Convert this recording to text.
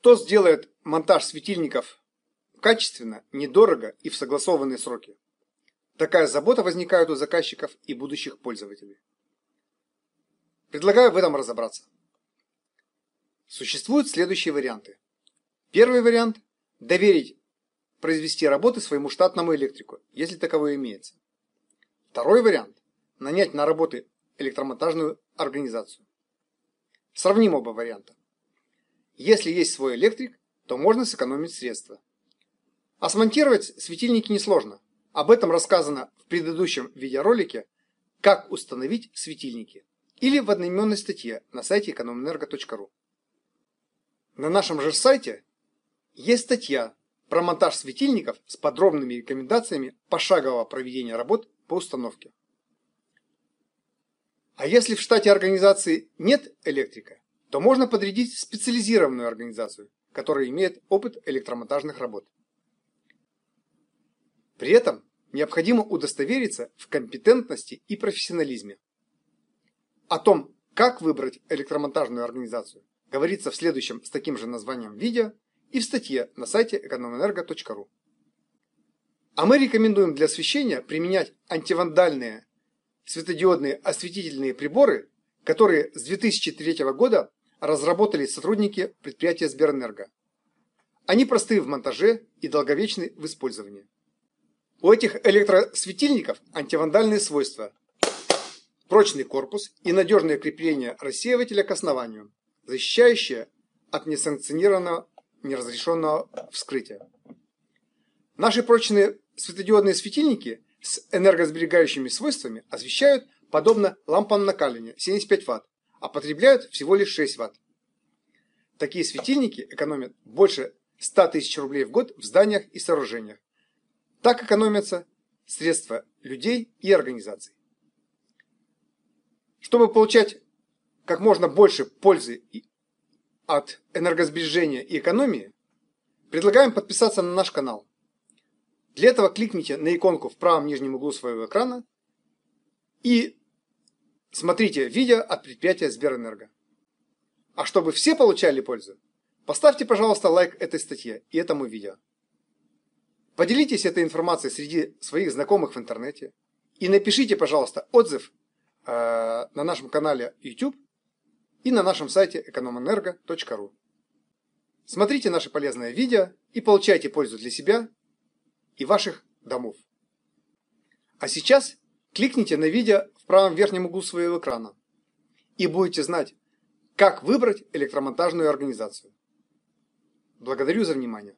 Кто сделает монтаж светильников качественно, недорого и в согласованные сроки? Такая забота возникает у заказчиков и будущих пользователей. Предлагаю в этом разобраться. Существуют следующие варианты. Первый вариант – доверить произвести работы своему штатному электрику, если таковой имеется. Второй вариант – нанять на работы электромонтажную организацию. Сравним оба варианта. Если есть свой электрик, то можно сэкономить средства. А смонтировать светильники несложно. Об этом рассказано в предыдущем видеоролике «Как установить светильники» или в одноименной статье на сайте экономэнерго.ру. На нашем же сайте есть статья про монтаж светильников с подробными рекомендациями пошагового проведения работ по установке. А если в штате организации нет электрика, то можно подрядить специализированную организацию, которая имеет опыт электромонтажных работ. При этом необходимо удостовериться в компетентности и профессионализме. О том, как выбрать электромонтажную организацию, говорится в следующем с таким же названием видео и в статье на сайте экономэнерго.ру. А мы рекомендуем для освещения применять антивандальные светодиодные осветительные приборы, которые с 2003 года разработали сотрудники предприятия Сберэнерго. Они простые в монтаже и долговечны в использовании. У этих электросветильников антивандальные свойства. Прочный корпус и надежное крепление рассеивателя к основанию, защищающее от несанкционированного неразрешенного вскрытия. Наши прочные светодиодные светильники с энергосберегающими свойствами освещают подобно лампам накаливания 75 Вт, а потребляют всего лишь 6 Вт. Такие светильники экономят больше 100 тысяч рублей в год в зданиях и сооружениях. Так экономятся средства людей и организаций. Чтобы получать как можно больше пользы от энергосбережения и экономии, предлагаем подписаться на наш канал. Для этого кликните на иконку в правом нижнем углу своего экрана и смотрите видео от предприятия Сберэнерго. А чтобы все получали пользу, поставьте, пожалуйста, лайк этой статье и этому видео. Поделитесь этой информацией среди своих знакомых в интернете и напишите, пожалуйста, отзыв э, на нашем канале YouTube и на нашем сайте экономэнерго.ру. Смотрите наши полезные видео и получайте пользу для себя и ваших домов. А сейчас кликните на видео правом верхнем углу своего экрана и будете знать, как выбрать электромонтажную организацию. Благодарю за внимание.